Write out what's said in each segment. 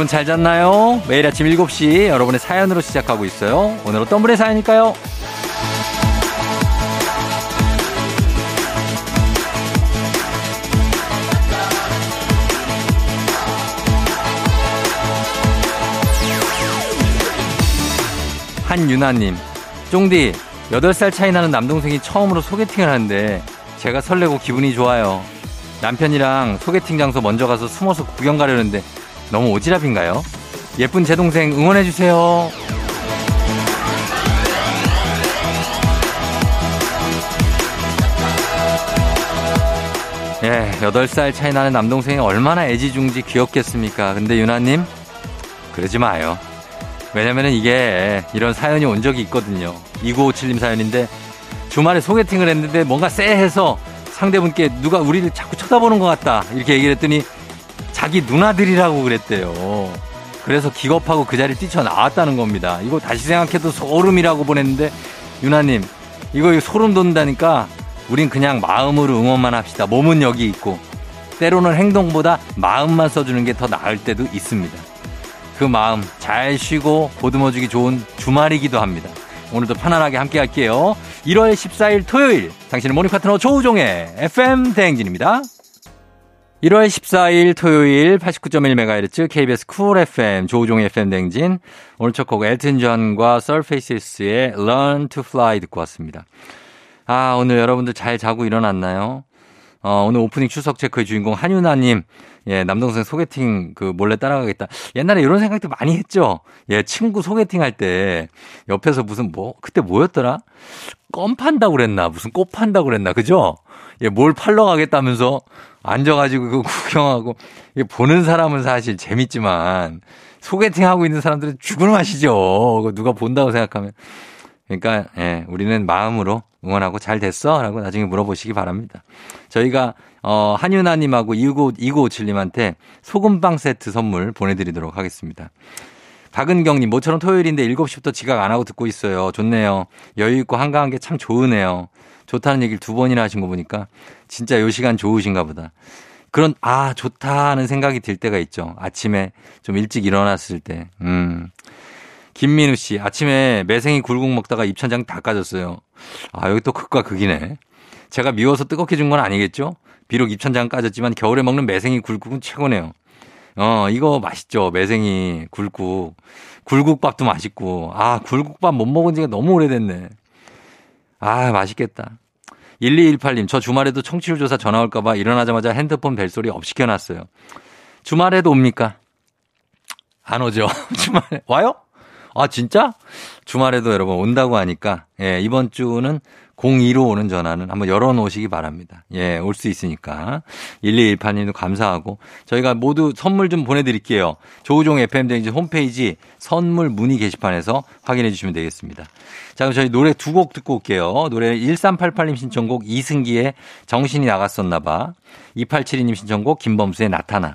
여러분 잘 잤나요? 매일 아침 7시 여러분의 사연으로 시작하고 있어요. 오늘 어떤 분의 사연일까요? 한유나님, 쫑디, 8살 차이 나는 남동생이 처음으로 소개팅을 하는데 제가 설레고 기분이 좋아요. 남편이랑 소개팅 장소 먼저 가서 숨어서 구경 가려는데 너무 오지랖인가요? 예쁜 제 동생 응원해주세요. 예, 8살 차이 나는 남동생이 얼마나 애지중지 귀엽겠습니까? 근데 유나님, 그러지 마요. 왜냐면은 이게 이런 사연이 온 적이 있거든요. 2957님 사연인데 주말에 소개팅을 했는데 뭔가 쎄해서 상대분께 누가 우리를 자꾸 쳐다보는 것 같다. 이렇게 얘기를 했더니 자기 누나들이라고 그랬대요. 그래서 기겁하고 그 자리에 뛰쳐나왔다는 겁니다. 이거 다시 생각해도 소름이라고 보냈는데 유나님 이거 소름 돋는다니까 우린 그냥 마음으로 응원만 합시다. 몸은 여기 있고 때로는 행동보다 마음만 써주는 게 더 나을 때도 있습니다. 그 마음 잘 쉬고 보듬어주기 좋은 주말이기도 합니다. 오늘도 편안하게 함께 할게요. 1월 14일 토요일 당신의 모닝 파트너 조우종의 FM 대행진입니다. 1월 14일 토요일 89.1MHz KBS Cool FM 조우종의 FM 대행진 오늘 첫 곡 엘튼 존과 Surfaces의 Learn to Fly 듣고 왔습니다. 아 오늘 여러분들 잘 자고 일어났나요? 어, 오늘 오프닝 출석 체크의 주인공 한유나님, 예, 남동생 소개팅 그 몰래 따라가겠다. 옛날에 이런 생각도 많이 했죠? 예, 친구 소개팅 할 때 옆에서 무슨 뭐, 그때 뭐였더라? 껌 판다고 그랬나? 무슨 꽃 판다고 그랬나? 그죠? 예, 뭘 팔러 가겠다면서 앉아가지고 그 구경하고, 예, 보는 사람은 사실 재밌지만 소개팅 하고 있는 사람들은 죽을 맛이죠. 누가 본다고 생각하면. 그러니까, 예, 우리는 마음으로 응원하고 잘 됐어? 라고 나중에 물어보시기 바랍니다. 저희가, 어, 한유나님하고 29, 2957 님한테 소금빵 세트 선물 보내 드리도록 하겠습니다. 박은경 님, 모처럼 토요일인데 7시부터 지각 안 하고 듣고 있어요. 좋네요. 여유 있고 한가한 게 참 좋으네요. 좋다는 얘기를 두 번이나 하신 거 보니까 진짜 요 시간 좋으신가 보다. 그런, 아, 좋다는 생각이 들 때가 있죠. 아침에 좀 일찍 일어났을 때. 음. 김민우 씨, 아침에 매생이 굴국 먹다가 입천장 다 까졌어요. 아, 여기 또 극과 극이네. 제가 미워서 뜨겁게 준 건 아니겠죠? 비록 입천장 까졌지만 겨울에 먹는 매생이 굴국은 최고네요. 어, 이거 맛있죠. 매생이 굴국. 굴국밥도 맛있고. 아, 굴국밥 못 먹은 지가 너무 오래됐네. 아, 맛있겠다. 1218님, 저 주말에도 청취율 조사 전화 올까봐 일어나자마자 핸드폰 벨소리 up 시켜놨어요. 주말에도 옵니까? 안 오죠. 주말에. 와요? 아, 진짜? 주말에도 여러분 온다고 하니까, 예, 이번 주는 02로 오는 전화는 한번 열어놓으시기 바랍니다. 예, 올 수 있으니까. 1218님도 감사하고, 저희가 모두 선물 좀 보내드릴게요. 조우종 FM대행진 홈페이지 선물 문의 게시판에서 확인해 주시면 되겠습니다. 자, 그럼 저희 노래 두 곡 듣고 올게요. 노래 1388님 신청곡 이승기의 정신이 나갔었나봐. 2872님 신청곡 김범수의 나타나.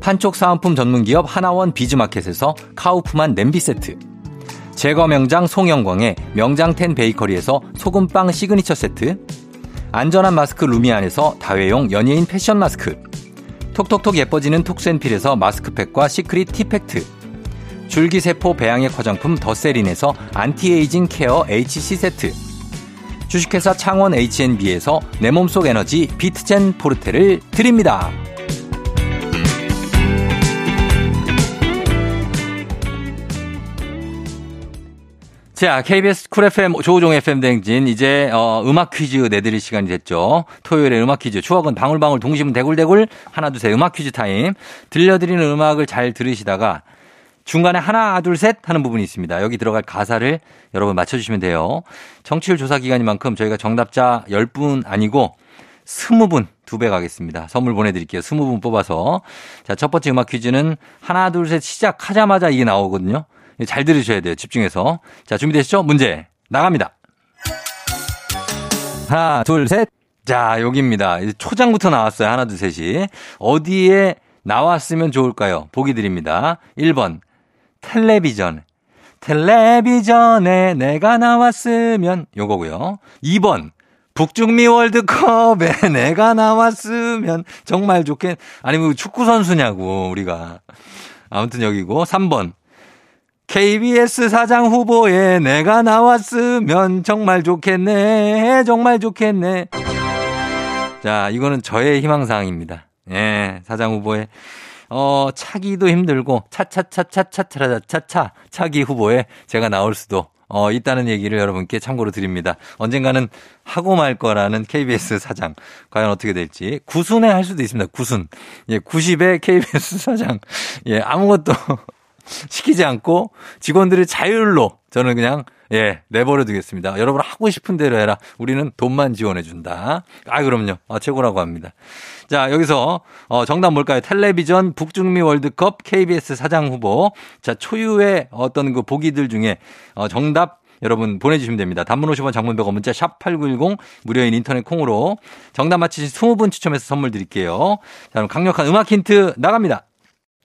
판촉 사은품 전문기업 하나원 비즈마켓에서 카우프만 냄비 세트. 제과 명장 송영광의 명장텐 베이커리에서 소금빵 시그니처 세트 안전한 마스크 루미안에서 다회용 연예인 패션 마스크 톡톡톡 예뻐지는 톡센필에서 마스크팩과 시크릿 티팩트 줄기세포 배양액 화장품 더세린에서 안티에이징 케어 HC 세트 주식회사 창원 H&B에서 내 몸속 에너지 비트젠 포르테를 드립니다. 자, KBS Cool FM 조우종 FM 댕진 이제 어, 음악 퀴즈 내드릴 시간이 됐죠. 토요일에 음악 퀴즈 추억은 방울방울 동심은 대굴대굴 하나 둘 셋 음악 퀴즈 타임. 들려드리는 음악을 잘 들으시다가 중간에 하나 둘 셋 하는 부분이 있습니다. 여기 들어갈 가사를 여러분 맞춰주시면 돼요. 정치율 조사 기간이만큼 저희가 정답자 10분 아니고 20분 두 배 가겠습니다. 선물 보내드릴게요. 20분 뽑아서. 자, 첫 번째 음악 퀴즈는 하나 둘 셋 시작하자마자 이게 나오거든요. 잘 들으셔야 돼요. 집중해서. 자, 준비되시죠? 문제 나갑니다. 하나, 둘, 셋. 자, 여기입니다. 초장부터 나왔어요. 하나, 둘, 셋이. 어디에 나왔으면 좋을까요? 보기 드립니다. 1번, 텔레비전. 텔레비전에 내가 나왔으면 요거고요. 2번, 북중미 월드컵에 내가 나왔으면 정말 좋겠, 아니 면 축구 선수냐고, 우리가. 아무튼 여기고. 3번, KBS 사장 후보에 내가 나왔으면 정말 좋겠네. 정말 좋겠네. 자, 이거는 저의 희망사항입니다. 예, 사장 후보에, 어, 차기도 힘들고, 차차차차차차차차, 차기 후보에 제가 나올 수도, 어, 있다는 얘기를 여러분께 참고로 드립니다. 언젠가는 하고 말 거라는 KBS 사장. 과연 어떻게 될지. 구순에 할 수도 있습니다. 구순. 예, 90의 KBS 사장. 예, 아무것도 시키지 않고 직원들의 자율로 저는 그냥 예, 내버려 두겠습니다. 여러분 하고 싶은 대로 해라. 우리는 돈만 지원해 준다. 아, 그럼요. 아, 최고라고 합니다. 자, 여기서 어 정답 뭘까요? 텔레비전 북중미 월드컵 KBS 사장 후보. 자, 초유의 어떤 그 보기들 중에 어 정답 여러분 보내주시면 됩니다. 단문 50원 장문 100원 문자 샵 8910 무료인 인터넷 콩으로 정답 맞히신 20분 추첨해서 선물 드릴게요. 자, 그럼 강력한 음악 힌트 나갑니다.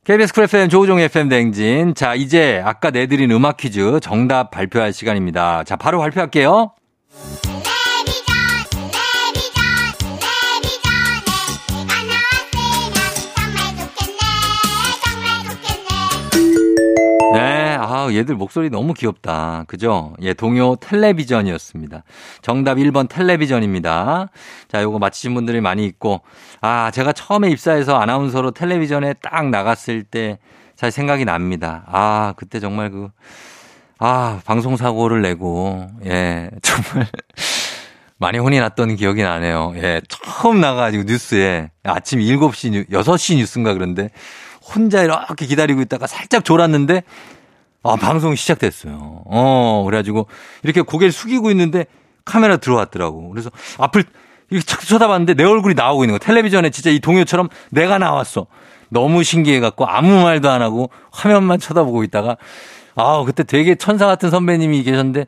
KBS Cool FM 조우종 FM 댕진. 자, 이제 아까 내드린 음악 퀴즈 정답 발표할 시간입니다. 자, 바로 발표할게요. 아, 얘들 목소리 너무 귀엽다. 그죠? 예, 동요 텔레비전이었습니다. 정답 1번 텔레비전입니다. 자, 요거 맞히신 분들이 많이 있고, 아, 제가 처음에 입사해서 아나운서로 텔레비전에 딱 나갔을 때 잘 생각이 납니다. 아, 그때 정말 그, 아, 방송사고를 내고, 예, 정말. 많이 혼이 났던 기억이 나네요. 예, 처음 나가가지고 뉴스에 아침 7시, 6시 뉴스인가 그런데 혼자 이렇게 기다리고 있다가 살짝 졸았는데 아, 방송이 시작됐어요. 어, 그래가지고 이렇게 고개를 숙이고 있는데 카메라 들어왔더라고. 그래서 앞을 이렇게 착 쳐다봤는데 내 얼굴이 나오고 있는 거. 텔레비전에 진짜 이 동요처럼 내가 나왔어. 너무 신기해갖고 아무 말도 안 하고 화면만 쳐다보고 있다가 아, 그때 되게 천사 같은 선배님이 계셨는데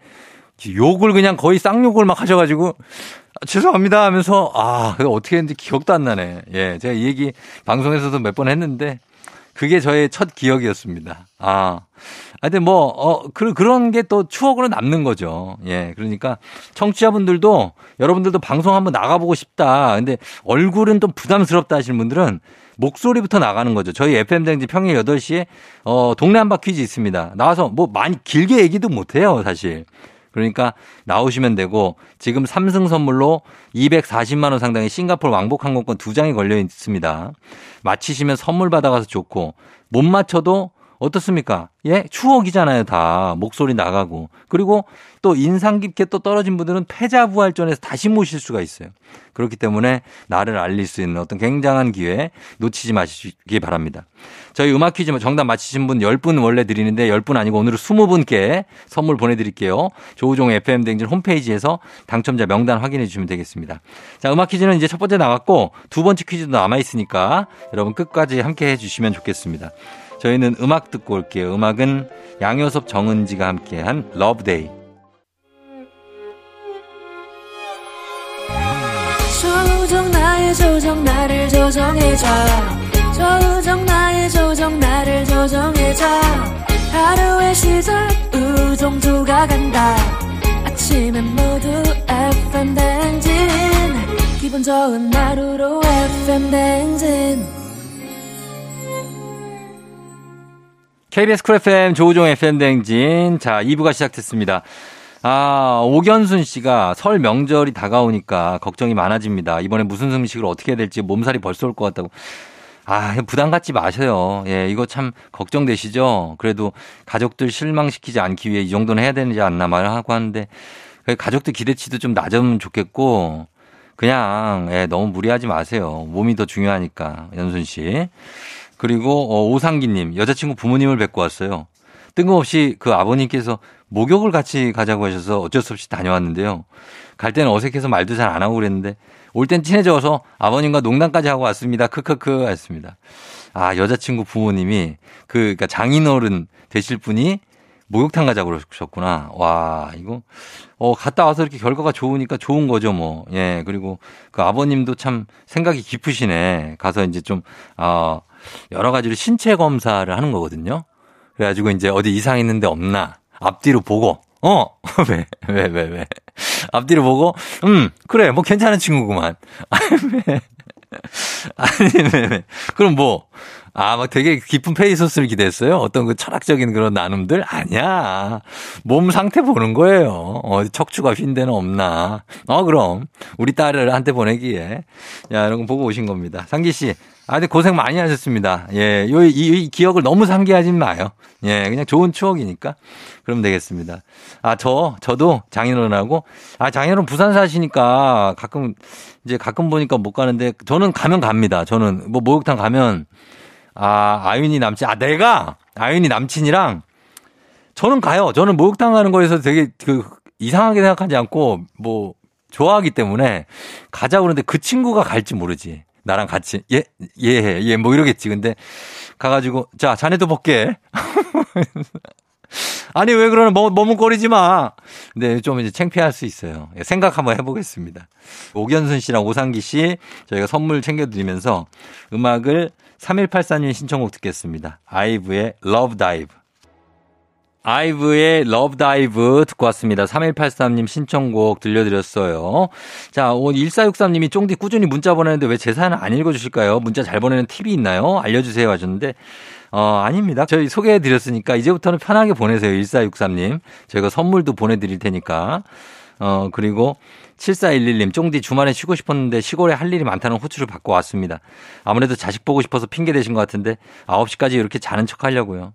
욕을 그냥 거의 쌍욕을 막 하셔가지고 아, 죄송합니다 하면서 아, 어떻게 했는지 기억도 안 나네. 예, 제가 이 얘기 방송에서도 몇 번 했는데 그게 저의 첫 기억이었습니다. 아. 하여튼 뭐, 어, 그, 그런 게 또 추억으로 남는 거죠. 예. 그러니까 청취자분들도 여러분들도 방송 한번 나가보고 싶다. 근데 얼굴은 좀 부담스럽다 하시는 분들은 목소리부터 나가는 거죠. 저희 FM댕지 평일 8시에 어, 동네 한바 퀴즈 있습니다. 나와서 뭐 많이 길게 얘기도 못 해요, 사실. 그러니까 나오시면 되고 지금 3승 선물로 240만 원 상당의 싱가포르 왕복 항공권 두 장이 걸려 있습니다. 마치시면 선물 받아가서 좋고 못 맞춰도 어떻습니까? 예, 추억이잖아요, 다. 목소리 나가고. 그리고 또 인상 깊게 또 떨어진 분들은 패자부활전에서 다시 모실 수가 있어요. 그렇기 때문에 나를 알릴 수 있는 어떤 굉장한 기회 놓치지 마시기 바랍니다. 저희 음악 퀴즈 뭐 정답 맞히신 분 10분 원래 드리는데 10분 아니고 오늘은 20분께 선물 보내드릴게요. 조우종 FM대행진 홈페이지에서 당첨자 명단 확인해 주시면 되겠습니다. 자, 음악 퀴즈는 이제 첫 번째 나갔고 두 번째 퀴즈도 남아있으니까 여러분 끝까지 함께 해 주시면 좋겠습니다. 저희는 음악 듣고 올게요. 음악은 양요섭 정은지가 함께한 Love Day. 조정 나의 조정 나를 조정해줘. 조정 나의 조정 나를 조정해줘. 하루의 시절 우정조가 간다. 아침엔 모두 FM 댕진. 기분 좋은 하루로 FM 댕진 KBS 쿨 FM 조우종 FM 댕진. 자, 2부가 시작됐습니다. 아, 오견순 씨가 설 명절이 다가오니까 걱정이 많아집니다. 이번에 무슨 음식을 어떻게 해야 될지 몸살이 벌써 올 것 같다고. 아, 부담 갖지 마셔요. 예, 이거 참 걱정되시죠? 그래도 가족들 실망시키지 않기 위해 이 정도는 해야 되지 않나 말하고 하는데 가족들 기대치도 좀 낮으면 좋겠고 그냥 예, 너무 무리하지 마세요. 몸이 더 중요하니까 연순 씨. 그리고 어, 오상기님 여자친구 부모님을 뵙고 왔어요. 뜬금없이 그 아버님께서 목욕을 같이 가자고 하셔서 어쩔 수 없이 다녀왔는데요. 갈 때는 어색해서 말도 잘 안 하고 그랬는데 올 땐 친해져서 아버님과 농담까지 하고 왔습니다. 크크크 했습니다. 아 여자친구 부모님이 그 그러니까 장인어른 되실 분이 목욕탕 가자고 그러셨구나. 와, 이거, 어, 갔다 와서 이렇게 결과가 좋으니까 좋은 거죠, 뭐. 예, 그리고 그 아버님도 참 생각이 깊으시네. 가서 이제 좀, 아, 여러 가지로 신체 검사를 하는 거거든요. 그래가지고 이제 어디 이상 있는데 없나. 앞뒤로 보고, 어, 왜, 왜, 왜, 왜. 앞뒤로 보고, 음, 그래, 뭐 괜찮은 친구구만. 아니, 왜. 아니, 왜, 왜. 그럼 뭐, 아, 막 되게 깊은 페이소스를 기대했어요? 어떤 그 철학적인 그런 나눔들? 아니야. 몸 상태 보는 거예요. 어디 척추가 휜 데는 없나. 어, 그럼. 우리 딸을 한테 보내기에. 야, 이런 거 보고 오신 겁니다. 상기 씨. 아, 근데 고생 많이 하셨습니다. 예, 요, 이, 이 기억을 너무 상기하지 마요. 예, 그냥 좋은 추억이니까. 그럼 되겠습니다. 아, 저, 저도 장인어른하고, 아, 장인어른 부산 사시니까 가끔, 이제 가끔 보니까 못 가는데, 저는 가면 갑니다. 저는 뭐 목욕탕 가면, 아, 아윤이 남친, 아, 내가 아윤이 남친이랑 저는 가요. 저는 목욕탕 가는 거에서 되게 그 이상하게 생각하지 않고 뭐 좋아하기 때문에 가자 그러는데 그 친구가 갈지 모르지. 나랑 같이 예, 예, 예, 뭐 이러겠지. 근데 가가지고 자, 자네도 볼게. 아니 왜 그러나 머, 머뭇거리지 마. 근데 좀 이제 창피할 수 있어요. 예, 생각 한번 해보겠습니다. 오견순 씨랑 오상기 씨 저희가 선물 챙겨드리면서 음악을 3184님 신청곡 듣겠습니다. 아이브의 Love Dive. 아이브의 Love Dive 듣고 왔습니다. 3183님 신청곡 들려드렸어요. 자, 오늘 1463님이 쫑디 꾸준히 문자 보내는데 왜 제 사연을 안 읽어주실까요? 문자 잘 보내는 팁이 있나요? 알려주세요 하셨는데, 어, 아닙니다. 저희 소개해드렸으니까 이제부터는 편하게 보내세요. 1463님. 저희가 선물도 보내드릴 테니까. 어, 그리고 7411님, 쫑디 주말에 쉬고 싶었는데 시골에 할 일이 많다는 호출을 받고 왔습니다. 아무래도 자식 보고 싶어서 핑계 대신 것 같은데 9시까지 이렇게 자는 척 하려고요.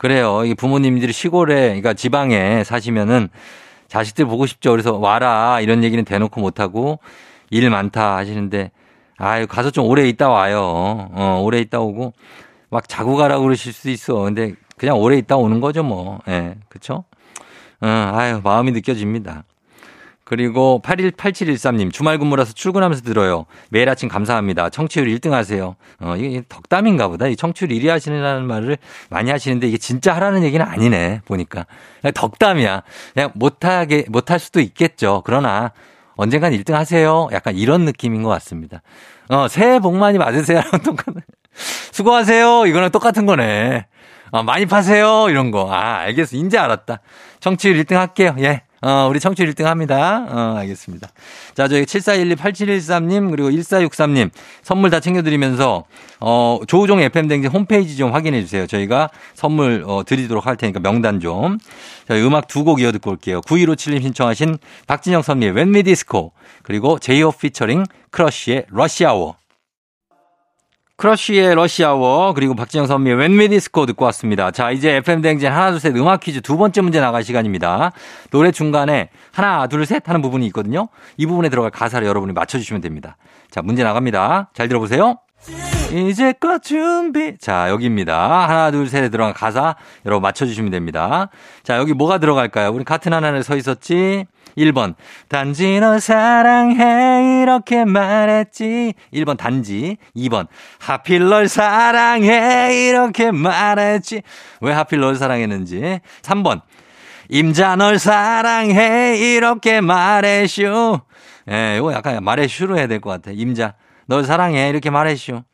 그래요. 이 부모님들이 시골에, 그러니까 지방에 사시면은 자식들 보고 싶죠. 그래서 와라. 이런 얘기는 대놓고 못하고 일 많다 하시는데 아유, 가서 좀 오래 있다 와요. 어, 오래 있다 오고 막 자고 가라고 그러실 수도 있어. 근데 그냥 오래 있다 오는 거죠, 뭐. 예, 네, 그쵸? 어, 아유, 마음이 느껴집니다. 그리고 818713님, 주말 근무라서 출근하면서 들어요. 매일 아침 감사합니다. 청취율 1등 하세요. 어, 이게 덕담인가 보다. 이 청취율 1위 하시는 말을 많이 하시는데 이게 진짜 하라는 얘기는 아니네. 보니까. 그냥 덕담이야. 그냥 못하게, 못할 수도 있겠죠. 그러나 언젠간 1등 하세요. 약간 이런 느낌인 것 같습니다. 어, 새해 복 많이 받으세요. 똑같네. 수고하세요. 이거랑 똑같은 거네. 어, 많이 파세요. 이런 거. 아, 알겠어. 이제 알았다. 청취율 1등 할게요. 예. 어, 우리 청취율 1등 합니다. 어, 알겠습니다. 자, 저희 7412-8713님, 그리고 1463님, 선물 다 챙겨드리면서, 어, 조우종 FM댕진 홈페이지 좀 확인해 주세요. 저희가 선물, 어, 드리도록 할 테니까 명단 좀. 자, 음악 두 곡 이어 듣고 올게요. 9157님 신청하신 박진영 선미의 When We Disco, 그리고 제이홉 피처링 크러쉬의 러시아워. 크러쉬의 러시아워 그리고 박진영 선미의 When We Disco 듣고 왔습니다. 자 이제 FM 대행진 하나 둘 셋 음악 퀴즈 두 번째 문제 나갈 시간입니다. 노래 중간에 하나 둘 셋 하는 부분이 있거든요. 이 부분에 들어갈 가사를 여러분이 맞춰주시면 됩니다. 자 문제 나갑니다. 잘 들어보세요. 이제껏 준비. 자, 여기입니다. 하나, 둘, 셋에 들어간 가사 여러분 맞춰주시면 됩니다. 자, 여기 뭐가 들어갈까요? 우리 같은 하나에 서 있었지? 1번. 단지 널 사랑해. 이렇게 말했지. 1번 단지. 2번. 하필 널 사랑해. 이렇게 말했지. 왜 하필 널 사랑했는지. 3번. 임자 널 사랑해. 이렇게 말해쇼. 예, 이거 약간 말해쇼로 해야 될 것 같아. 임자. 널 사랑해. 이렇게 말해쇼.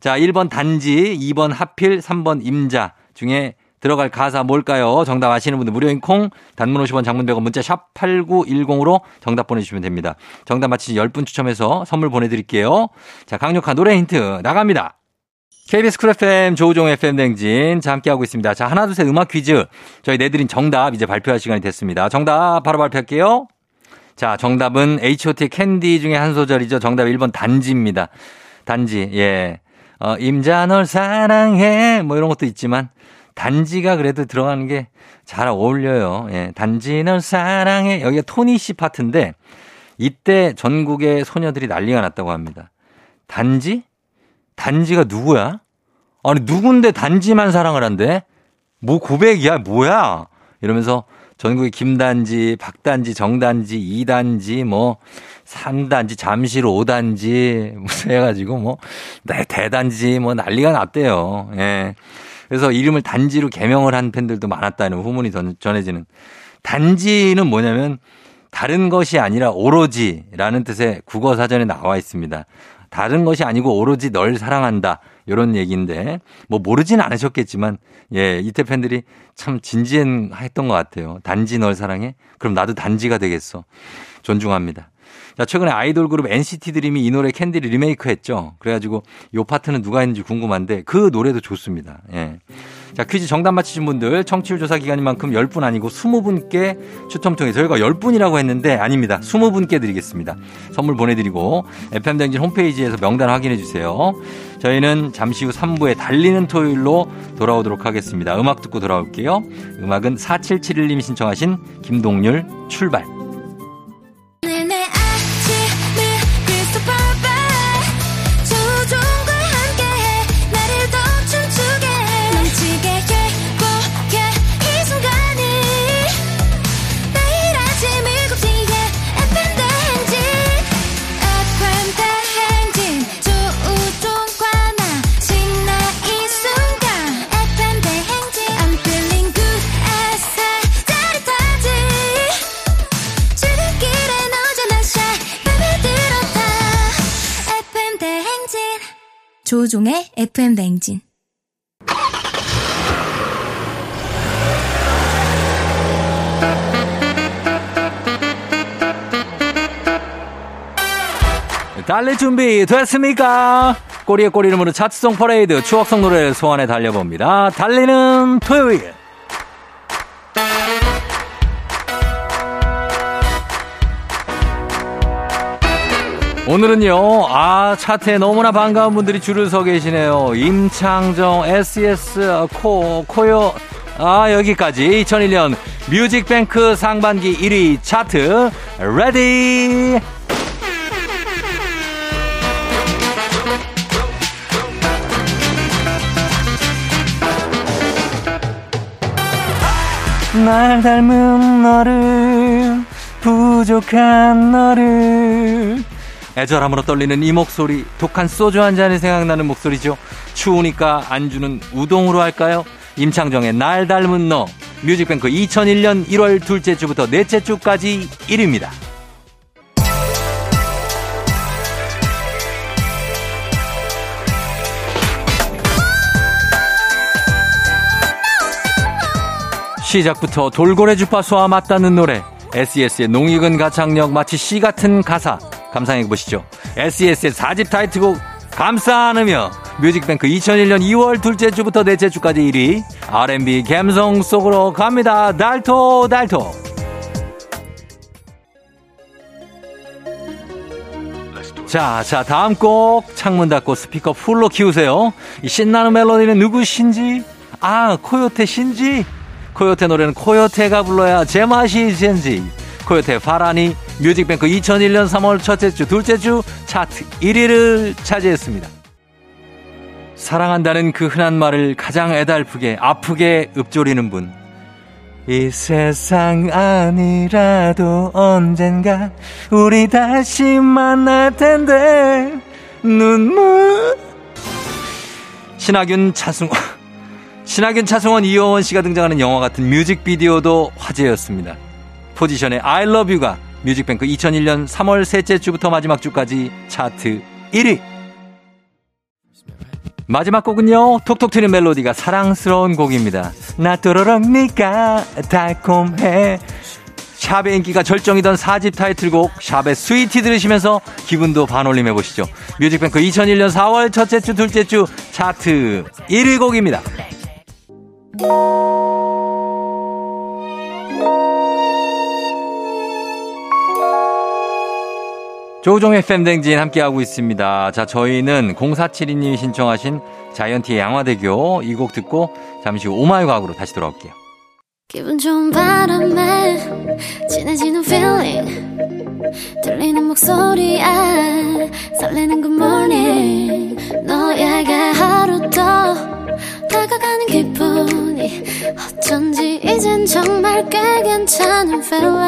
자, 1번 단지, 2번 하필, 3번 임자 중에 들어갈 가사 뭘까요? 정답 아시는 분들 무료인 콩, 단문 50원, 장문 100원, 문자 샵 8910으로 정답 보내주시면 됩니다. 정답 맞히신 10분 추첨해서 선물 보내드릴게요. 자, 강력한 노래 힌트 나갑니다. KBS 쿨 FM 조우종 FM 대행진 자 함께하고 있습니다. 자 하나 둘 셋 음악 퀴즈 저희 내드린 정답 이제 발표할 시간이 됐습니다. 정답 바로 발표할게요. 자 정답은 H.O.T. 캔디 중에 한 소절이죠. 정답 1번 단지입니다. 단지 예 어, 임자 널 사랑해 뭐 이런 것도 있지만 단지가 그래도 들어가는 게 잘 어울려요. 예 단지 널 사랑해 여기가 토니 씨 파트인데 이때 전국의 소녀들이 난리가 났다고 합니다. 단지 단지가 누구야? 아니, 누군데 단지만 사랑을 한대? 뭐 고백이야? 뭐야? 이러면서 전국에 김단지, 박단지, 정단지, 이단지, 뭐, 삼단지, 잠실 오단지, 무슨 해가지고 뭐, 네, 대단지, 뭐 난리가 났대요. 예. 그래서 이름을 단지로 개명을 한 팬들도 많았다는 후문이 전해지는. 단지는 뭐냐면, 다른 것이 아니라 오로지라는 뜻의 국어 사전에 나와 있습니다. 다른 것이 아니고 오로지 널 사랑한다. 이런 얘기인데 뭐 모르진 않으셨겠지만 예, 이태 팬들이 참 진지했던 것 같아요. 단지 널 사랑해? 그럼 나도 단지가 되겠어. 존중합니다. 자, 최근에 아이돌 그룹 NCT 드림이 이 노래 캔디를 리메이크 했죠. 그래가지고 요 파트는 누가 했는지 궁금한데 그 노래도 좋습니다. 예. 자, 퀴즈 정답 맞히신 분들 청취율 조사 기간인 만큼 10분 아니고 20분께 추첨 통해 저희가 10분이라고 했는데 아닙니다. 20분께 드리겠습니다. 선물 보내드리고 FM댕진 홈페이지에서 명단 확인해 주세요. 저희는 잠시 후 3부에 달리는 토요일로 돌아오도록 하겠습니다. 음악 듣고 돌아올게요. 음악은 4771님 신청하신 김동률 출발. 조종의 FM 냉진. 달릴 준비 됐습니까? 꼬리에 꼬리 이름으로 차트송 퍼레이드 추억송 노래를 소환해 달려봅니다. 달리는 토요일. 오늘은요, 아, 차트에 너무나 반가운 분들이 줄을 서 계시네요. 임창정, SES, 코, 코요, 아, 여기까지 2001년 뮤직뱅크 상반기 1위 차트, ready! 날 닮은 너를, 부족한 너를, 애절함으로 떨리는 이 목소리, 독한 소주 한 잔이 생각나는 목소리죠. 추우니까 안주는 우동으로 할까요? 임창정의 날 닮은 너. 뮤직뱅크 2001년 1월 둘째 주부터 넷째 주까지 1위입니다. 시작부터 돌고래 주파수와 맞닿는 노래. SES의 농익은 가창력 마치 시 같은 가사. 감상해 보시죠. SES의 4집 타이틀곡 감싸 안으며 뮤직뱅크 2001년 2월 둘째 주부터 넷째 주까지 1위 R&B 감성 속으로 갑니다. 달토 달토 자, 자, 다음 곡 창문 닫고 스피커 full로 키우세요. 이 신나는 멜로디는 누구신지? 아, 코요테 신지? 코요테 노래는 코요테가 불러야 제맛이 젠지. 코요테 파라니 뮤직뱅크 2001년 3월 첫째 주, 둘째 주 차트 1위를 차지했습니다. 사랑한다는 그 흔한 말을 가장 애달프게, 아프게 읊조리는 분. 이 세상 아니라도 언젠가 우리 다시 만날 텐데 눈물 신하균 차승원 신하균 차승원 이요원 씨가 등장하는 영화 같은 뮤직비디오도 화제였습니다. 포지션의 I love you가 뮤직뱅크 2001년 3월 셋째 주부터 마지막 주까지 차트 1위. 마지막 곡은요, 톡톡 튀는 멜로디가 사랑스러운 곡입니다. 나 또로롱니까 달콤해. 샵의 인기가 절정이던 4집 타이틀곡 샵의 Sweety 들으시면서 기분도 반올림 해 보시죠. 뮤직뱅크 2001년 4월 첫째 주, 둘째 주 차트 1위 곡입니다. 조우종의 FM대행진 함께하고 있습니다. 자, 저희는 0472님이 신청하신 자이언티의 양화대교 이 곡 듣고 잠시 후 Oh My 과학으로 다시 돌아올게요. 기분 좋은 바람에 진해지는 feeling 들리는 목소리에 설레는 good morning 너에게 하루 더 다가가는 기분이 어쩐지 이젠 정말 꽤 괜찮은 feeling yeah.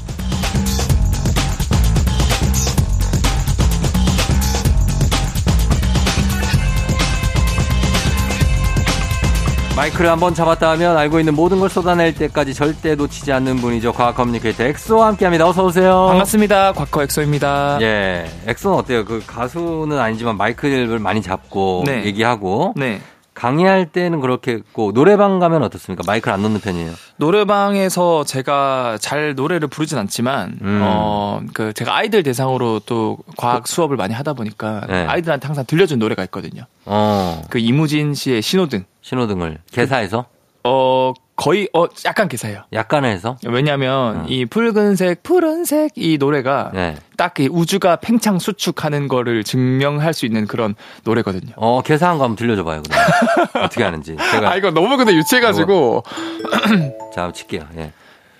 마이크를 한번 잡았다 하면 알고 있는 모든 걸 쏟아낼 때까지 절대 놓치지 않는 분이죠. 과학 커뮤니케이터 엑소와 함께합니다. 어서 오세요. 반갑습니다. 과커 엑소입니다. 예, 엑소는 어때요? 그 가수는 아니지만 마이크를 많이 잡고 네. 얘기하고 네. 강의할 때는 그렇게 했고 노래방 가면 어떻습니까? 마이크를 안 놓는 편이에요. 노래방에서 제가 잘 노래를 부르진 않지만, 음. 어, 그 제가 아이들 대상으로 또 과학 수업을 많이 하다 보니까 네. 아이들한테 항상 들려준 노래가 있거든요. 어, 그 이무진 씨의 신호등. 신호등을 개사해서 어, 거의, 어, 약간 기사예요. 약간 해서 왜냐면 어. 이 붉은색, 푸른색 이 노래가 네. 딱이 우주가 팽창 수축하는 거를 증명할 수 있는 그런 노래거든요. 어, 개사한 거 한번 들려줘 봐요. 그럼. 어떻게 하는지. 제가 아, 이거 너무 근데 유치해가지고. 자, 한번 칠게요. 예.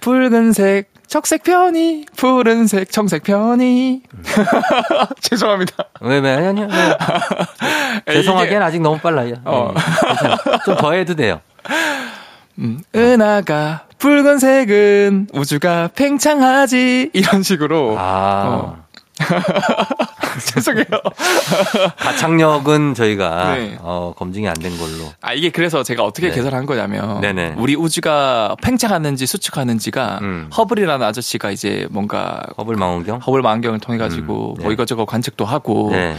붉은색, 적색 편이, 푸른색, 청색 편이. 죄송합니다. 왜, 왜, 아니요. 네. 죄송하기엔 아직 너무 빨라요. 어. 좀더 해도 돼요. 음, 은하가, 붉은색은 우주가 팽창하지. 이런 식으로. 아. 어. 죄송해요. 가창력은 저희가 네. 어, 검증이 안 된 걸로. 아, 이게 그래서 제가 어떻게 네. 개설한 거냐면. 네네. 우리 우주가 팽창하는지 수축하는지가 음. 허블이라는 아저씨가 이제 뭔가 허블 망원경? 허블 망원경을 통해 가지고 음, 네. 뭐 이것저것 관측도 하고 네.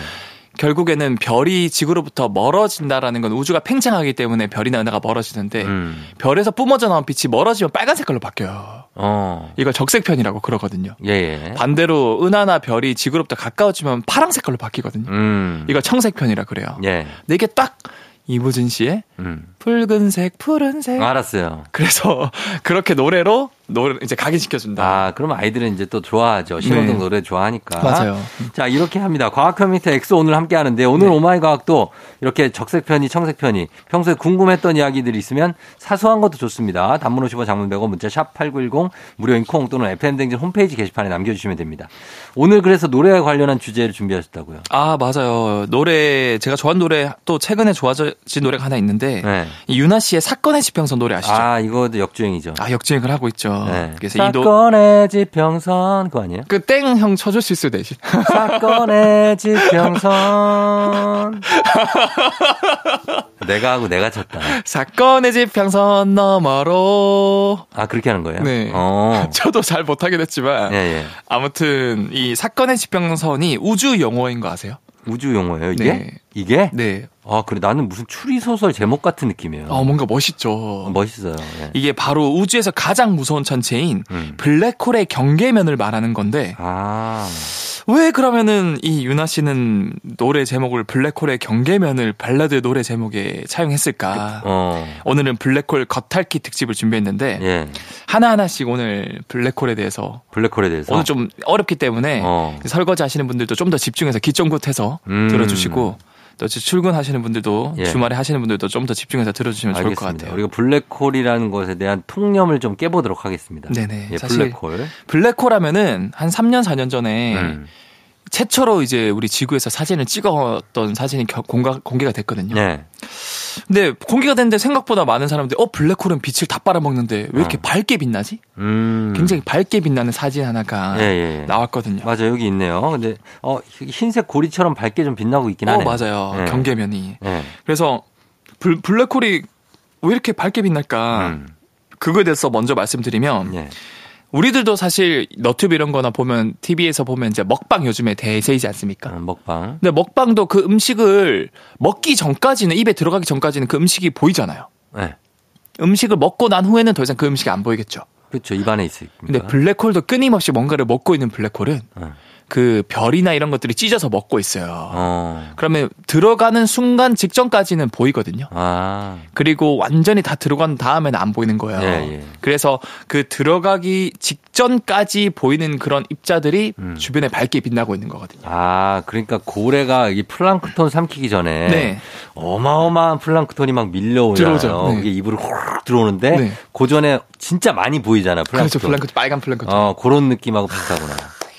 결국에는 별이 지구로부터 멀어진다라는 건 우주가 팽창하기 때문에 별이나 은하가 멀어지는데 음. 별에서 뿜어져 나온 빛이 멀어지면 빨간 색깔로 바뀌어요. 어. 이걸 적색편이라고 그러거든요. 예, 예. 반대로 은하나 별이 지구로부터 가까워지면 파란 색깔로 바뀌거든요. 음. 이걸 청색편이라 그래요. 예. 근데 이게 딱 이무진 씨의 음. 붉은색, 푸른색. 알았어요. 그래서 그렇게 노래로 노래 이제 각인시켜준다. 아, 그럼 아이들은 이제 또 좋아하죠. 신호등 네. 노래 좋아하니까. 맞아요. 자, 이렇게 합니다. 과학 커뮤니케이터 엑소 오늘 함께 하는데 오늘 네. Oh My 과학도 이렇게 적색 편이, 청색 편이 평소에 궁금했던 이야기들이 있으면 사소한 것도 좋습니다. 단문 50원 장문 100원 문자 샵 8910 무료인 콩 또는 FM대행진 홈페이지 게시판에 남겨주시면 됩니다. 오늘 그래서 노래에 관련한 주제를 준비하셨다고요. 아, 맞아요. 노래, 제가 좋아하는 노래, 또 최근에 좋아진 노래가 하나 있는데, 네. 이 유나 씨의 사건의 지평선 노래 아시죠? 아, 아, 이거도 역주행이죠. 역주행을 하고 있죠. 네. 그래서 이 노, 사건의 지평선 그거 아니에요? 그 땡 형 쳐줄 수 있어요, 대신. 사건의 지평선. 내가 하고 내가 쳤다. 사건의 지평선 너머로. 아, 그렇게 하는 거예요? 네. 어. 저도 잘 못하긴 했지만, 예, 예. 아무튼, 이 사건의 지평선이 우주 용어인 거 아세요? 우주 용어예요, 이게? 네. 이게? 네. 아, 그래. 나는 무슨 추리소설 제목 같은 느낌이에요. 어, 뭔가 어, 멋있죠. 멋있어요. 예. 이게 바로 우주에서 가장 무서운 천체인 음. 블랙홀의 경계면을 말하는 건데, 아, 왜 그러면은 이 유나 씨는 노래 제목을 블랙홀의 경계면을 발라드 노래 제목에 차용했을까? 어, 오늘은 블랙홀 겉핥기 특집을 준비했는데 예. 하나 하나씩 오늘 블랙홀에 대해서 블랙홀에 대해서. 오늘 좀 어렵기 때문에 어. 설거지 하시는 분들도 좀 더 집중해서 기쫑긋해서 음. 들어주시고 또 출근하시는 분들도 예. 주말에 하시는 분들도 좀 더 집중해서 들어주시면 좋을 것 알겠습니다. 같아요. 우리가 블랙홀이라는 것에 대한 통념을 좀 깨보도록 하겠습니다. 네네. 예, 블랙홀. 블랙홀 하면은 한 3년 4년 전에 음. 최초로 이제 우리 지구에서 사진을 찍었던 사진이 겨- 공가, 공개가 됐거든요. 네. 근데 공개가 됐는데 생각보다 많은 사람들이 어 블랙홀은 빛을 다 빨아먹는데 왜 이렇게 어. 밝게 빛나지? 음. 굉장히 밝게 빛나는 사진 하나가 예, 예. 나왔거든요. 맞아 여기 있네요. 근데 어 흰색 고리처럼 밝게 좀 빛나고 있긴 어 하네. 맞아요. 예. 경계면이. 예. 그래서 블, 블랙홀이 왜 이렇게 밝게 빛날까? 음. 그거에 대해서 먼저 말씀드리면 예. 우리들도 사실 너튜브 이런 거나 보면 TV에서 보면 이제 먹방 요즘에 대세이지 않습니까? 어, 먹방. 근데 먹방도 그 음식을 먹기 전까지는 입에 들어가기 전까지는 그 음식이 보이잖아요. 예. 음식을 먹고 난 후에는 더 이상 그 음식이 안 보이겠죠. 그렇죠. 입안에 있으니까. 근데 블랙홀도 끊임없이 뭔가를 먹고 있는 블랙홀은 어. 그 별이나 이런 것들이 찢어서 먹고 있어요. 어. 그러면 들어가는 순간 직전까지는 보이거든요. 아. 그리고 완전히 다 들어간 다음에는 안 보이는 거예요. 예, 예. 그래서 그 들어가기 직전까지 보이는 그런 입자들이 음. 주변에 밝게 빛나고 있는 거거든요. 아, 그러니까 고래가 이 플랑크톤 삼키기 전에 네. 어마어마한 플랑크톤이 막 밀려오잖아요. 네. 이게 입으로 호르륵 들어오는데 네. 그 전에 진짜 많이 보이잖아요. 플랑크톤. 그렇죠. 플랑크톤, 빨간 플랑크톤. 어, 그런 느낌하고 비슷하구나.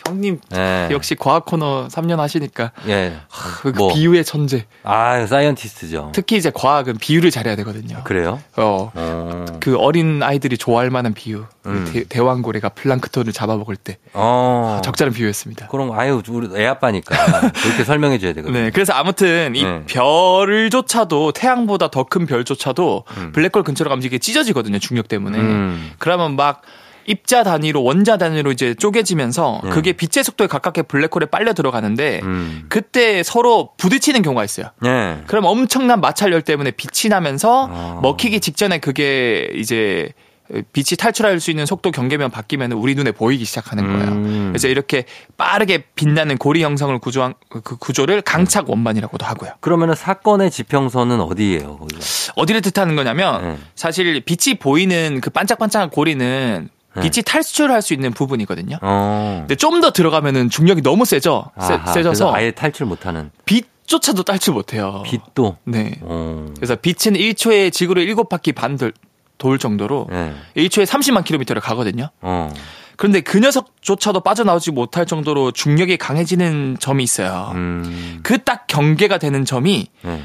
형님 예. 역시 과학 코너 3년 하시니까 예. 그 뭐. 비유의 천재. 아, scientist죠. 특히 이제 과학은 비유를 잘해야 되거든요. 그래요? 어. 어. 그 어린 아이들이 좋아할 만한 비유. 음. 대, 대왕고래가 플랑크톤을 잡아먹을 때 어. 적절한 비유였습니다. 그럼 아유, 우리 애 아빠니까 그렇게 설명해 줘야 되거든요. 네, 그래서 아무튼 이 네. 별조차도 태양보다 더 큰 별조차도 음. 블랙홀 근처로 가면 이게 찢어지거든요 중력 때문에. 음. 그러면 막 입자 단위로 원자 단위로 이제 쪼개지면서 네. 그게 빛의 속도에 가깝게 블랙홀에 빨려 들어가는데 음. 그때 서로 부딪히는 경우가 있어요. 네. 그럼 엄청난 마찰열 때문에 빛이 나면서 아. 먹히기 직전에 그게 이제 빛이 탈출할 수 있는 속도 경계면 바뀌면 우리 눈에 보이기 시작하는 거예요. 음. 그래서 이렇게 빠르게 빛나는 고리 형성을 구조한 그 구조를 강착 원반이라고도 하고요. 그러면은 사건의 지평선은 어디예요, 거기가? 어디를 뜻하는 거냐면 네. 사실 빛이 보이는 그 반짝반짝한 고리는 네. 빛이 탈출할 수 있는 부분이거든요. 어. 근데 좀 더 들어가면은 중력이 너무 세져 세, 아하, 세져서 그래서 아예 탈출 못하는 빛 조차도 탈출 못해요. 빛도. 네. 어. 그래서 빛은 1초에 지구를 7바퀴 반 돌, 돌 정도로 네. 1초에 30만 킬로미터를 가거든요. 어. 그런데 그 녀석조차도 빠져나오지 못할 정도로 중력이 강해지는 점이 있어요. 음. 그딱 경계가 되는 점이 네.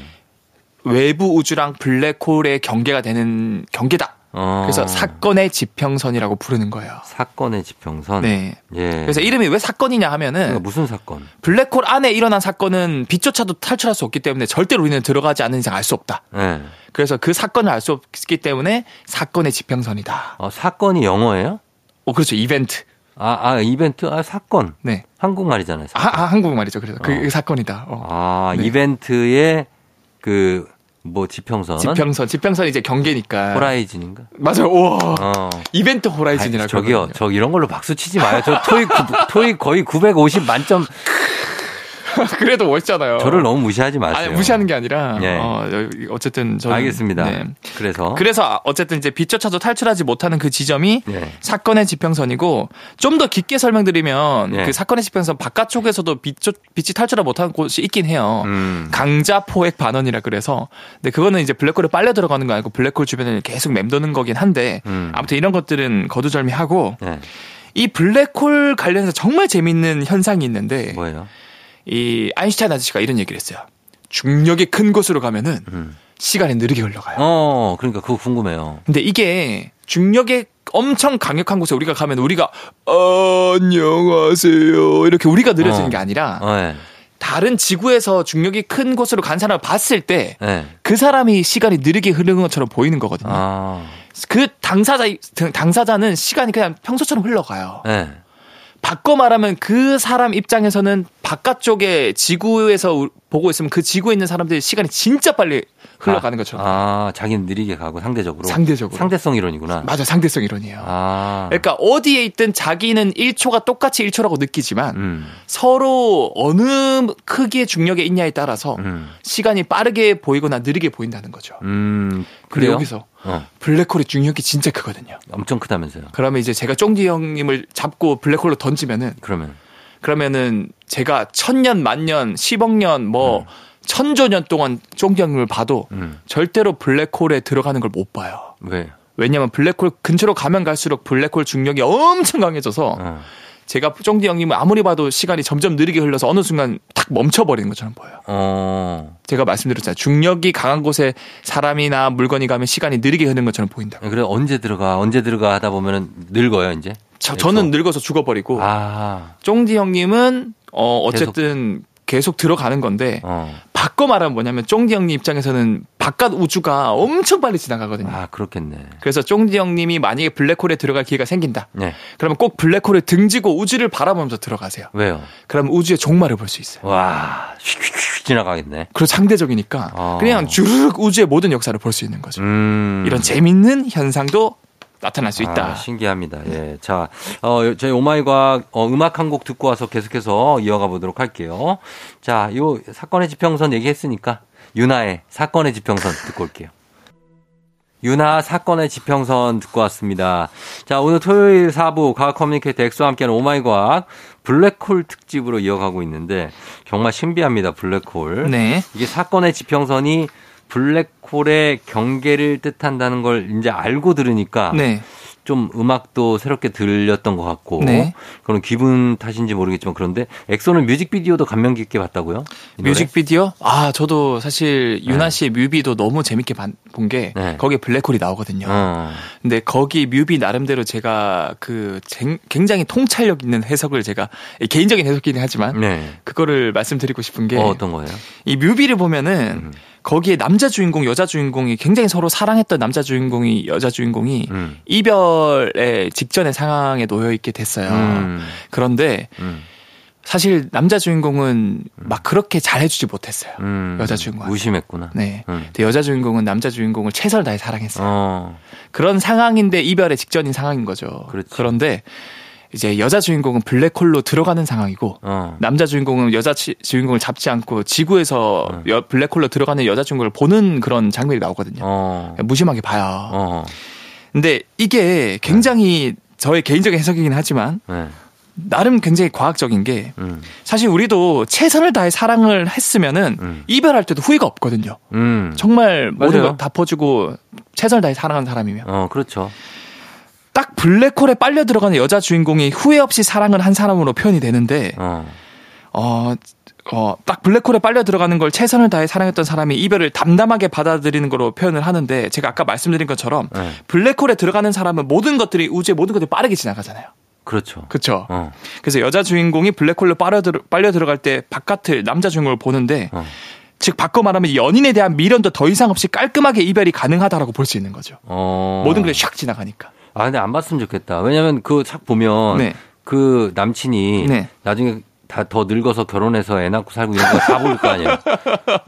외부 우주랑 블랙홀의 경계가 되는 경계다. 어. 그래서 사건의 지평선이라고 부르는 거예요. 사건의 지평선. 네. 예. 그래서 이름이 왜 사건이냐 하면은 그러니까 무슨 사건? 블랙홀 안에 일어난 사건은 빛조차도 탈출할 수 없기 때문에 절대로 우리는 들어가지 않는 이상 알 수 없다. 네. 그래서 그 사건을 알 수 없기 때문에 사건의 지평선이다. 어, 사건이 영어예요? 어, 그렇죠. 이벤트. 아, 아, 이벤트, 아, 사건. 네. 한국말이잖아요. 아, 사건. 아, 한국말이죠. 그래서 그 어. 사건이다. 어. 아, 네. 이벤트의 그, 뭐, 지평선. 지평선. 지평선 이제 경계니까. 호라이즌인가? 맞아요. 우와. 어. 이벤트 호라이즌이라고. 저기요. 저 이런 걸로 박수 치지 마요. 저 토익, 구- 토익 거의 950 만점. 그래도 멋있잖아요. 저를 너무 무시하지 마세요. 아니, 무시하는 게 아니라. 예. 어, 어쨌든 저는. 알겠습니다. 네. 그래서. 그래서 어쨌든 이제 빛조차도 탈출하지 못하는 그 지점이 예. 사건의 지평선이고 좀 더 깊게 설명드리면 예. 그 사건의 지평선 바깥쪽에서도 빛, 빛이 탈출을 못하는 곳이 있긴 해요. 음. 강자 포획 반원이라 그래서 근데 그거는 이제 블랙홀에 빨려 들어가는 거 아니고 블랙홀 주변에 계속 맴도는 거긴 한데 음. 아무튼 이런 것들은 거두절미하고 예. 이 블랙홀 관련해서 정말 재밌는 현상이 있는데 뭐예요? 이 아인슈타인 아저씨가 이런 얘기를 했어요. 중력이 큰 곳으로 가면은 음. 시간이 느리게 흘러가요. 어, 그러니까 그거 궁금해요. 근데 이게 중력의 엄청 강력한 곳에 우리가 가면 우리가 안녕하세요 이렇게 우리가 느려지는 어. 게 아니라 어, 예. 다른 지구에서 중력이 큰 곳으로 간 사람을 봤을 때그 예. 사람이 시간이 느리게 흐르는 것처럼 보이는 거거든요. 아, 그 당사자 당사자는 시간이 그냥 평소처럼 흘러가요. 예. 바꿔 말하면 그 사람 입장에서는 바깥쪽에 지구에서 우- 보고 있으면 그 지구에 있는 사람들이 시간이 진짜 빨리 흘러가는 것처럼. 아, 자기는 느리게 가고 상대적으로. 상대적으로. 상대성 이론이구나. 맞아, 상대성 이론이에요. 아. 그러니까 어디에 있든 자기는 1초가 똑같이 1초라고 느끼지만 음. 서로 어느 크기의 중력에 있냐에 따라서 음. 시간이 빠르게 보이거나 느리게 보인다는 거죠. 음. 그래요? 여기서 어, 블랙홀의 중력이 진짜 크거든요. 엄청 크다면서요. 그러면 이제 제가 쫑디 형님을 잡고 블랙홀로 던지면은 그러면. 그러면은 제가 천년, 만년, 십억 년, 뭐 천조년 동안 형님을 봐도 음. 절대로 블랙홀에 들어가는 걸 못 봐요. 왜? 왜냐면 블랙홀 근처로 가면 갈수록 블랙홀 중력이 엄청 강해져서 어. 제가 쫑디 형님은 아무리 봐도 시간이 점점 느리게 흘러서 어느 순간 탁 멈춰버리는 것처럼 보여요. 어. 제가 말씀드렸잖아요. 중력이 강한 곳에 사람이나 물건이 가면 시간이 느리게 흐르는 것처럼 보인다. 그래 언제 들어가 언제 들어가 하다 보면은 늙어요 이제. 저, 저는 늙어서 죽어버리고 아. 쫑디 형님은 어 어쨌든 계속, 들어가는 건데 어. 바꿔 말하면 뭐냐면 쫑디 형님 입장에서는 바깥 우주가 엄청 빨리 지나가거든요. 아 그렇겠네. 그래서 쫑디 형님이 만약에 블랙홀에 들어갈 기회가 생긴다. 네. 그러면 꼭 블랙홀을 등지고 우주를 바라보면서 들어가세요. 왜요? 그러면 우주의 종말을 볼 수 있어요. 와. 휙휙 지나가겠네. 그리고 상대적이니까 어. 그냥 주르륵 우주의 모든 역사를 볼 수 있는 거죠. 음. 이런 재밌는 현상도 나타날 수 있다. 아, 신기합니다. 예. 자, 어, 저희 오마이 과학, 어, 음악 한 곡 듣고 와서 계속해서 이어가 보도록 할게요. 자, 요 사건의 지평선 얘기했으니까, 유나의 사건의 지평선 듣고 올게요. 유나 사건의 지평선 듣고 왔습니다. 자, 오늘 토요일 4부 과학 커뮤니케이터 엑소와 함께하는 Oh My 과학 블랙홀 특집으로 이어가고 있는데, 정말 신비합니다. 블랙홀. 네. 이게 사건의 지평선이 블랙홀의 경계를 뜻한다는 걸 이제 알고 들으니까 네. 좀 음악도 새롭게 들렸던 것 같고 네. 그런 기분 탓인지 모르겠지만 그런데 엑소는 뮤직비디오도 감명 깊게 봤다고요? 뮤직비디오? 아, 저도 사실 윤하 네. 씨의 뮤비도 너무 재밌게 본게 네. 거기에 블랙홀이 나오거든요. 어. 근데 거기 뮤비 나름대로 제가 그 쟁- 굉장히 통찰력 있는 해석을 제가 개인적인 해석이긴 하지만 네. 그거를 말씀드리고 싶은 게이 어, 어떤 거예요? 뮤비를 보면은 음. 거기에 남자 주인공, 여자 주인공이 굉장히 서로 사랑했던 남자 주인공이 여자 주인공이 음. 이별의 직전의 상황에 놓여 있게 됐어요. 음. 그런데 음. 사실 남자 주인공은 막 그렇게 잘해주지 못했어요. 음. 여자 주인공한테. 무심했구나. 네. 음. 근데 여자 주인공은 남자 주인공을 최선을 다해 사랑했어요. 어. 그런 상황인데 이별의 직전인 상황인 거죠. 그렇지. 그런데 이제 여자 주인공은 블랙홀로 들어가는 상황이고 어. 남자 주인공은 여자 치- 주인공을 잡지 않고 지구에서 음. 여- 블랙홀로 들어가는 여자 주인공을 보는 그런 장면이 나오거든요. 어. 무심하게 봐요. 어. 근데 이게 굉장히 저의 개인적인 해석이긴 하지만 네. 나름 굉장히 과학적인 게 음. 사실 우리도 최선을 다해 사랑을 했으면은 음. 이별할 때도 후회가 없거든요. 음. 정말 모든. 걸 다 퍼주고 최선을 다해 사랑하는 사람이면 어, 그렇죠. 딱 블랙홀에 빨려 들어가는 여자 주인공이 후회 없이 사랑을 한 사람으로 표현이 되는데 어. 어, 어, 딱 블랙홀에 빨려 들어가는 걸 최선을 다해 사랑했던 사람이 이별을 담담하게 받아들이는 거로 표현을 하는데 제가 아까 말씀드린 것처럼 네. 블랙홀에 들어가는 사람은 모든 것들이 우주의 모든 것들이 빠르게 지나가잖아요. 그렇죠. 그렇죠. 어. 그래서 여자 주인공이 블랙홀로 빨려, 들어, 빨려 들어갈 때 바깥을 남자 주인공을 보는데 어. 즉 바꿔 말하면 연인에 대한 미련도 더 이상 없이 깔끔하게 이별이 가능하다라고 볼 수 있는 거죠. 어. 모든 게 샥 지나가니까. 아, 근데 안 봤으면 좋겠다. 왜냐면 그책 보면 네. 그 남친이 네. 나중에 다 더 늙어서 결혼해서 애 낳고 살고 이런 거다볼거 아니에요.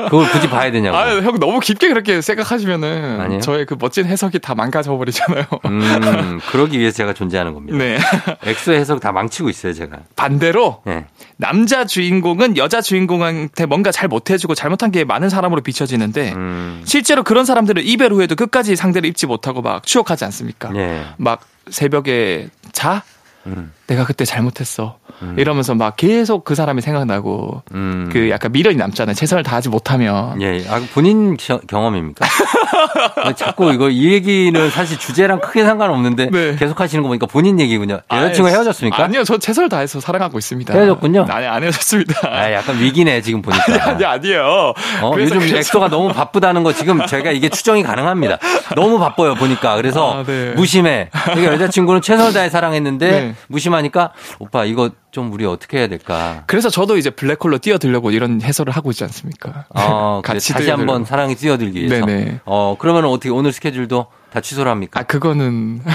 그걸 굳이 봐야 되냐고. 아, 형 너무 깊게 그렇게 생각하시면은 아니에요? 저의 그 멋진 해석이 다 망가져 버리잖아요. 음, 그러기 위해서 제가 존재하는 겁니다. 네. 엑소의 해석 다 망치고 있어요, 제가. 반대로 네. 남자 주인공은 여자 주인공한테 뭔가 잘 못해 주고 잘못한 게 많은 사람으로 비춰지는데 음, 실제로 그런 사람들은 이별 후에도 끝까지 상대를 잊지 못하고 막 추억하지 않습니까? 예. 막 새벽에 자 음, 내가 그때 잘못했어 음. 이러면서 막 계속 그 사람이 생각나고 음. 그 약간 미련이 남잖아요. 최선을 다하지 못하면 예, 아, 본인 겨- 경험입니까? 자꾸 이거 이 얘기는 사실 주제랑 크게 상관없는데 네. 계속 하시는 거 보니까 본인 얘기군요. 여자친구 아니, 헤어졌습니까? 아니요, 저 최선을 다해서 사랑하고 있습니다. 헤어졌군요? 아니 안 헤어졌습니다. 아, 약간 위기네 지금 보니까. 아니 아니 에요. 어, 그래서 요즘 그래서- 엑소가 너무 바쁘다는 거 지금 제가 이게 추정이 가능합니다. 너무 바빠요 보니까 그래서 아, 네. 무심해. 그러니까 여자친구는 최선을 다해 사랑했는데 네. 무심 하니까 오빠 이거 좀 우리 어떻게 해야 될까? 그래서 저도 이제 블랙홀로 뛰어들려고 이런 해설을 하고 있지 않습니까? 어, 그래, 다시 뛰어들려고. 한번 사랑이 뛰어들기 위해서. 네네. 어, 그러면 어떻게 오늘 스케줄도 다 취소를 합니까? 아 그거는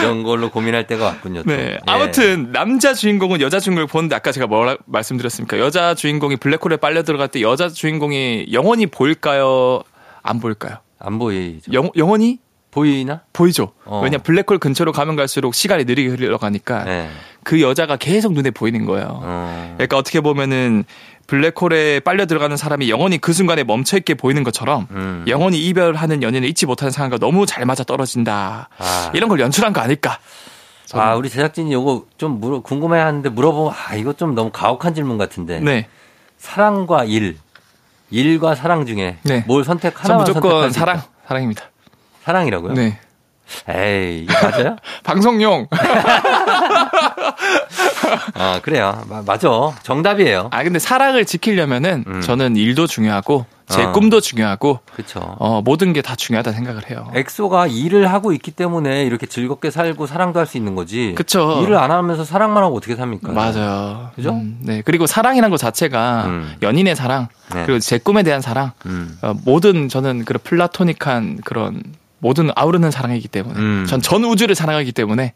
이런 걸로 고민할 때가 왔군요. 또. 네. 예. 아무튼 남자 주인공은 여자 주인공을 보는데 아까 제가 뭐라 말씀드렸습니까? 여자 주인공이 블랙홀에 빨려 들어갈 때 여자 주인공이 영원히 보일까요? 안 보일까요? 안 보이죠. 영, 영원히 보이나? 보이죠. 어. 왜냐 블랙홀 근처로 가면 갈수록 시간이 느리게 흘러가니까 네. 그 여자가 계속 눈에 보이는 거예요. 어. 그러니까 어떻게 보면은 블랙홀에 빨려 들어가는 사람이 영원히 그 순간에 멈춰 있게 보이는 것처럼 음. 영원히 이별하는 연인을 잊지 못하는 상황과 너무 잘 맞아 떨어진다. 아. 이런 걸 연출한 거 아닐까? 저는. 아, 우리 제작진이 요거 좀 물어, 궁금해 하는데 물어보면, 아, 이거 좀 너무 가혹한 질문 같은데. 네. 사랑과 일. 일과 사랑 중에 네. 뭘 선택 전 하나만 무조건 선택할 수 사랑. 사랑입니다. 사랑이라고요? 네. 에이, 맞아요? 방송용. 아, 그래요. 마- 맞아. 정답이에요. 아 근데 사랑을 지키려면은 음. 저는 일도 중요하고 제 어. 꿈도 중요하고 그쵸. 어, 모든 게 다 중요하다 생각을 해요. 엑소가 일을 하고 있기 때문에 이렇게 즐겁게 살고 사랑도 할 수 있는 거지. 그쵸. 일을 안 하면서 사랑만 하고 어떻게 삽니까? 맞아요. 그죠? 음, 네. 그리고 사랑이란 것 자체가 음. 연인의 사랑, 네. 그리고 제 꿈에 대한 사랑, 음. 어, 모든 저는 그런 플라토닉한 그런 모든 아우르는 사랑이기 때문에 음. 전전 우주를 사랑하기 때문에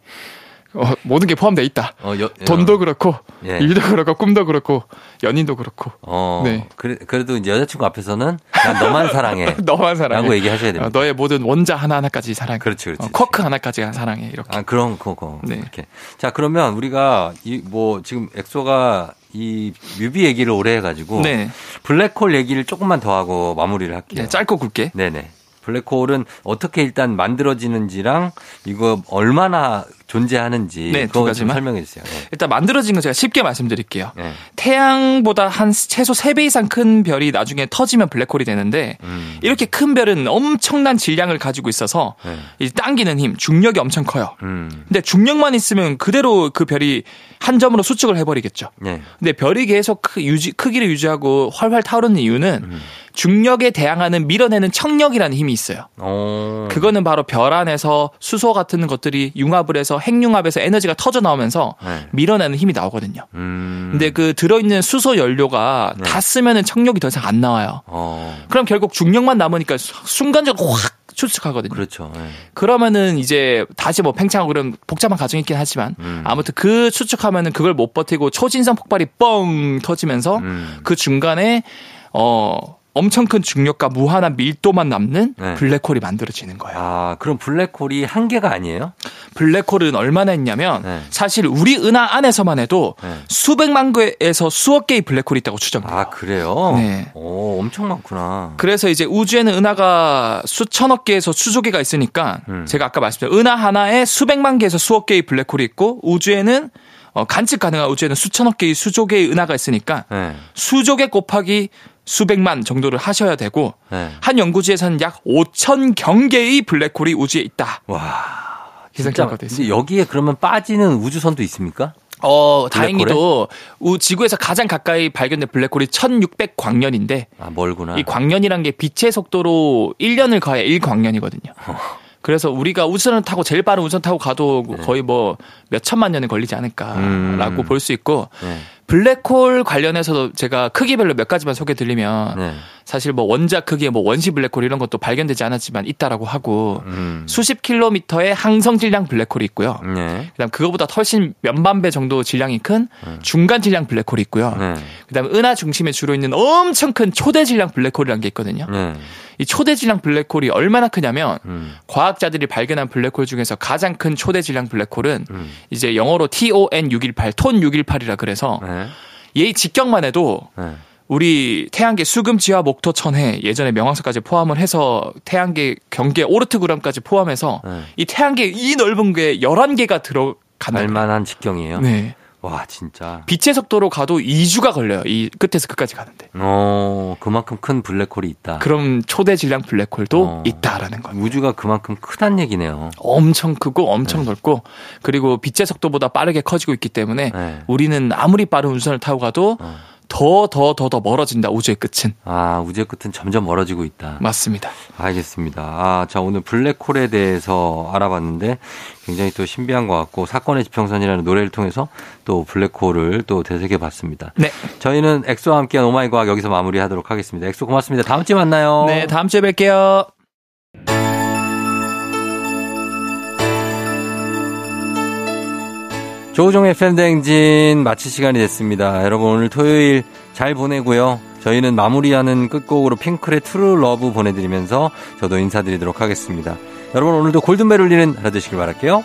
어, 모든 게 포함되어 있다. 어, 여, 돈도 그렇고 예. 일도 그렇고 꿈도 그렇고 연인도 그렇고 어, 네. 그래, 그래도 이제 여자친구 앞에서는 난 너만 사랑해. 너만 사랑해. 라고 얘기하셔야 됩니다. 어, 너의 모든 원자 하나 하나까지 사랑해. 그렇지, 그렇지. 어, 쿼크 하나까지 사랑해. 이렇게. 아, 그런, 그거. 네. 이렇게. 자, 그러면 우리가 이, 뭐, 지금 엑소가 이 뮤비 얘기를 오래 해가지고. 네. 블랙홀 얘기를 조금만 더 하고 마무리를 할게요. 네, 짧고 굵게. 네네. 블랙홀은 어떻게 일단 만들어지는지랑 이거 얼마나 존재하는지 네, 두 그거 좀. 설명해 주세요. 네. 일단 만들어진 건 제가 쉽게 말씀드릴게요. 네. 태양보다 한 최소 3배 이상 큰 별이 나중에 터지면 블랙홀이 되는데 음. 이렇게 큰 별은 엄청난 질량을 가지고 있어서 네. 이 당기는 힘, 중력이 엄청 커요. 음. 근데 중력만 있으면 그대로 그 별이 한 점으로 수축을 해버리겠죠. 네. 근데 별이 계속 크, 유지, 크기를 유지하고 활활 타오르는 이유는 음. 중력에 대항하는 밀어내는 청력이라는 힘이 있어요. 어. 그거는 바로 별 안에서 수소 같은 것들이 융합을 해서 핵융합에서 에너지가 터져 나오면서 네. 밀어내는 힘이 나오거든요. 음. 근데 그 들어있는 수소 연료가 네. 다 쓰면은 청력이 더 이상 안 나와요. 어. 그럼 결국 중력만 남으니까 수- 순간적으로 확 추측하거든요. 그렇죠. 네. 그러면은 이제 다시 뭐 팽창하고 그런 복잡한 과정이 있긴 하지만 음. 아무튼 그 추측하면은 그걸 못 버티고 초진성 폭발이 뻥 터지면서 음. 그 중간에 어 엄청 큰 중력과 무한한 밀도만 남는 네. 블랙홀이 만들어지는 거예요. 아, 그럼 블랙홀이 한 개가 아니에요? 블랙홀은 얼마나 있냐면 네. 사실 우리 은하 안에서만 해도 네. 수백만 개에서 수억 개의 블랙홀이 있다고 추정돼요. 아, 그래요? 네. 오, 엄청 많구나. 그래서 이제 우주에는 은하가 수천억 개에서 수조 개가 있으니까 음. 제가 아까 말씀드린 은하 하나에 수백만 개에서 수억 개의 블랙홀이 있고 우주에는 어, 관측 가능한 우주에는 수천억 개의 수조 개의 은하가 있으니까 네. 수조 개 곱하기 수백만 정도를 하셔야 되고 네. 한 연구지에서는 약 5천 경개의 블랙홀이 우주에 있다. 와. 기상 진짜. 결과가 근데 됐습니다. 여기에 그러면 빠지는 우주선도 있습니까? 어, 다행히도 우 지구에서 가장 가까이 발견된 블랙홀이 1600 광년인데 아, 멀구나. 이 광년이란 게 빛의 속도로 1년을 가야 1광년이거든요. 그래서 우리가 우주선을 타고 제일 빠른 우주선 타고 가도 거의 뭐 몇 천만 년은 걸리지 않을까라고 음. 볼수 있고 네. 블랙홀 관련해서도 제가 크기별로 몇 가지만 소개 드리면 네. 사실 뭐 원자 크기의 뭐 원시 블랙홀 이런 것도 발견되지 않았지만 있다라고 하고 음. 수십 킬로미터의 항성 질량 블랙홀이 있고요. 네. 그다음 그거보다 훨씬 몇만 배 정도 질량이 큰 중간 질량 블랙홀이 있고요. 네. 그다음 은하 중심에 주로 있는 엄청 큰 초대 질량 블랙홀이라는 게 있거든요. 네. 이 초대 질량 블랙홀이 얼마나 크냐면 음. 과학자들이 발견한 블랙홀 중에서 가장 큰 초대 질량 블랙홀은 음. 이제 영어로 TON 618, 톤 618이라 그래서 네. 얘 직경만 해도 네. 우리 태양계 수금지와 목토 천해 예전에 명왕석까지 포함을 해서 태양계 경계 오르트그램까지 포함해서 네. 이 태양계 이 넓은 게 11개가 들어간다. 갈만한 직경이에요. 네. 와, 진짜. 빛의 속도로 가도 2주가 걸려요. 이 끝에서 끝까지 가는데. 어, 그만큼 큰 블랙홀이 있다. 그럼 초대 질량 블랙홀도 어. 있다라는 거예요. 우주가 그만큼 크단 얘기네요. 엄청 크고 엄청 넓고 그리고 빛의 속도보다 빠르게 커지고 있기 때문에 네. 우리는 아무리 빠른 우주선을 타고 가도 어. 더 더 더 더 멀어진다 우주의 끝은 아, 우주의 끝은 점점 멀어지고 있다. 맞습니다. 알겠습니다. 아, 자, 오늘 블랙홀에 대해서 알아봤는데 굉장히 또 신비한 것 같고 사건의 지평선이라는 노래를 통해서 또 블랙홀을 또 되새겨 봤습니다. 네, 저희는 엑소와 함께한 Oh My 과학 여기서 마무리하도록 하겠습니다. 엑소 고맙습니다. 다음 주에 만나요. 네 다음 주에 뵐게요. 조우종의 FM대행진 마칠 시간이 됐습니다. 여러분 오늘 토요일 잘 보내고요. 저희는 마무리하는 끝곡으로 핑클의 True Love 보내드리면서 저도 인사드리도록 하겠습니다. 여러분 오늘도 골든벨 울리는 하루 되시길 바랄게요.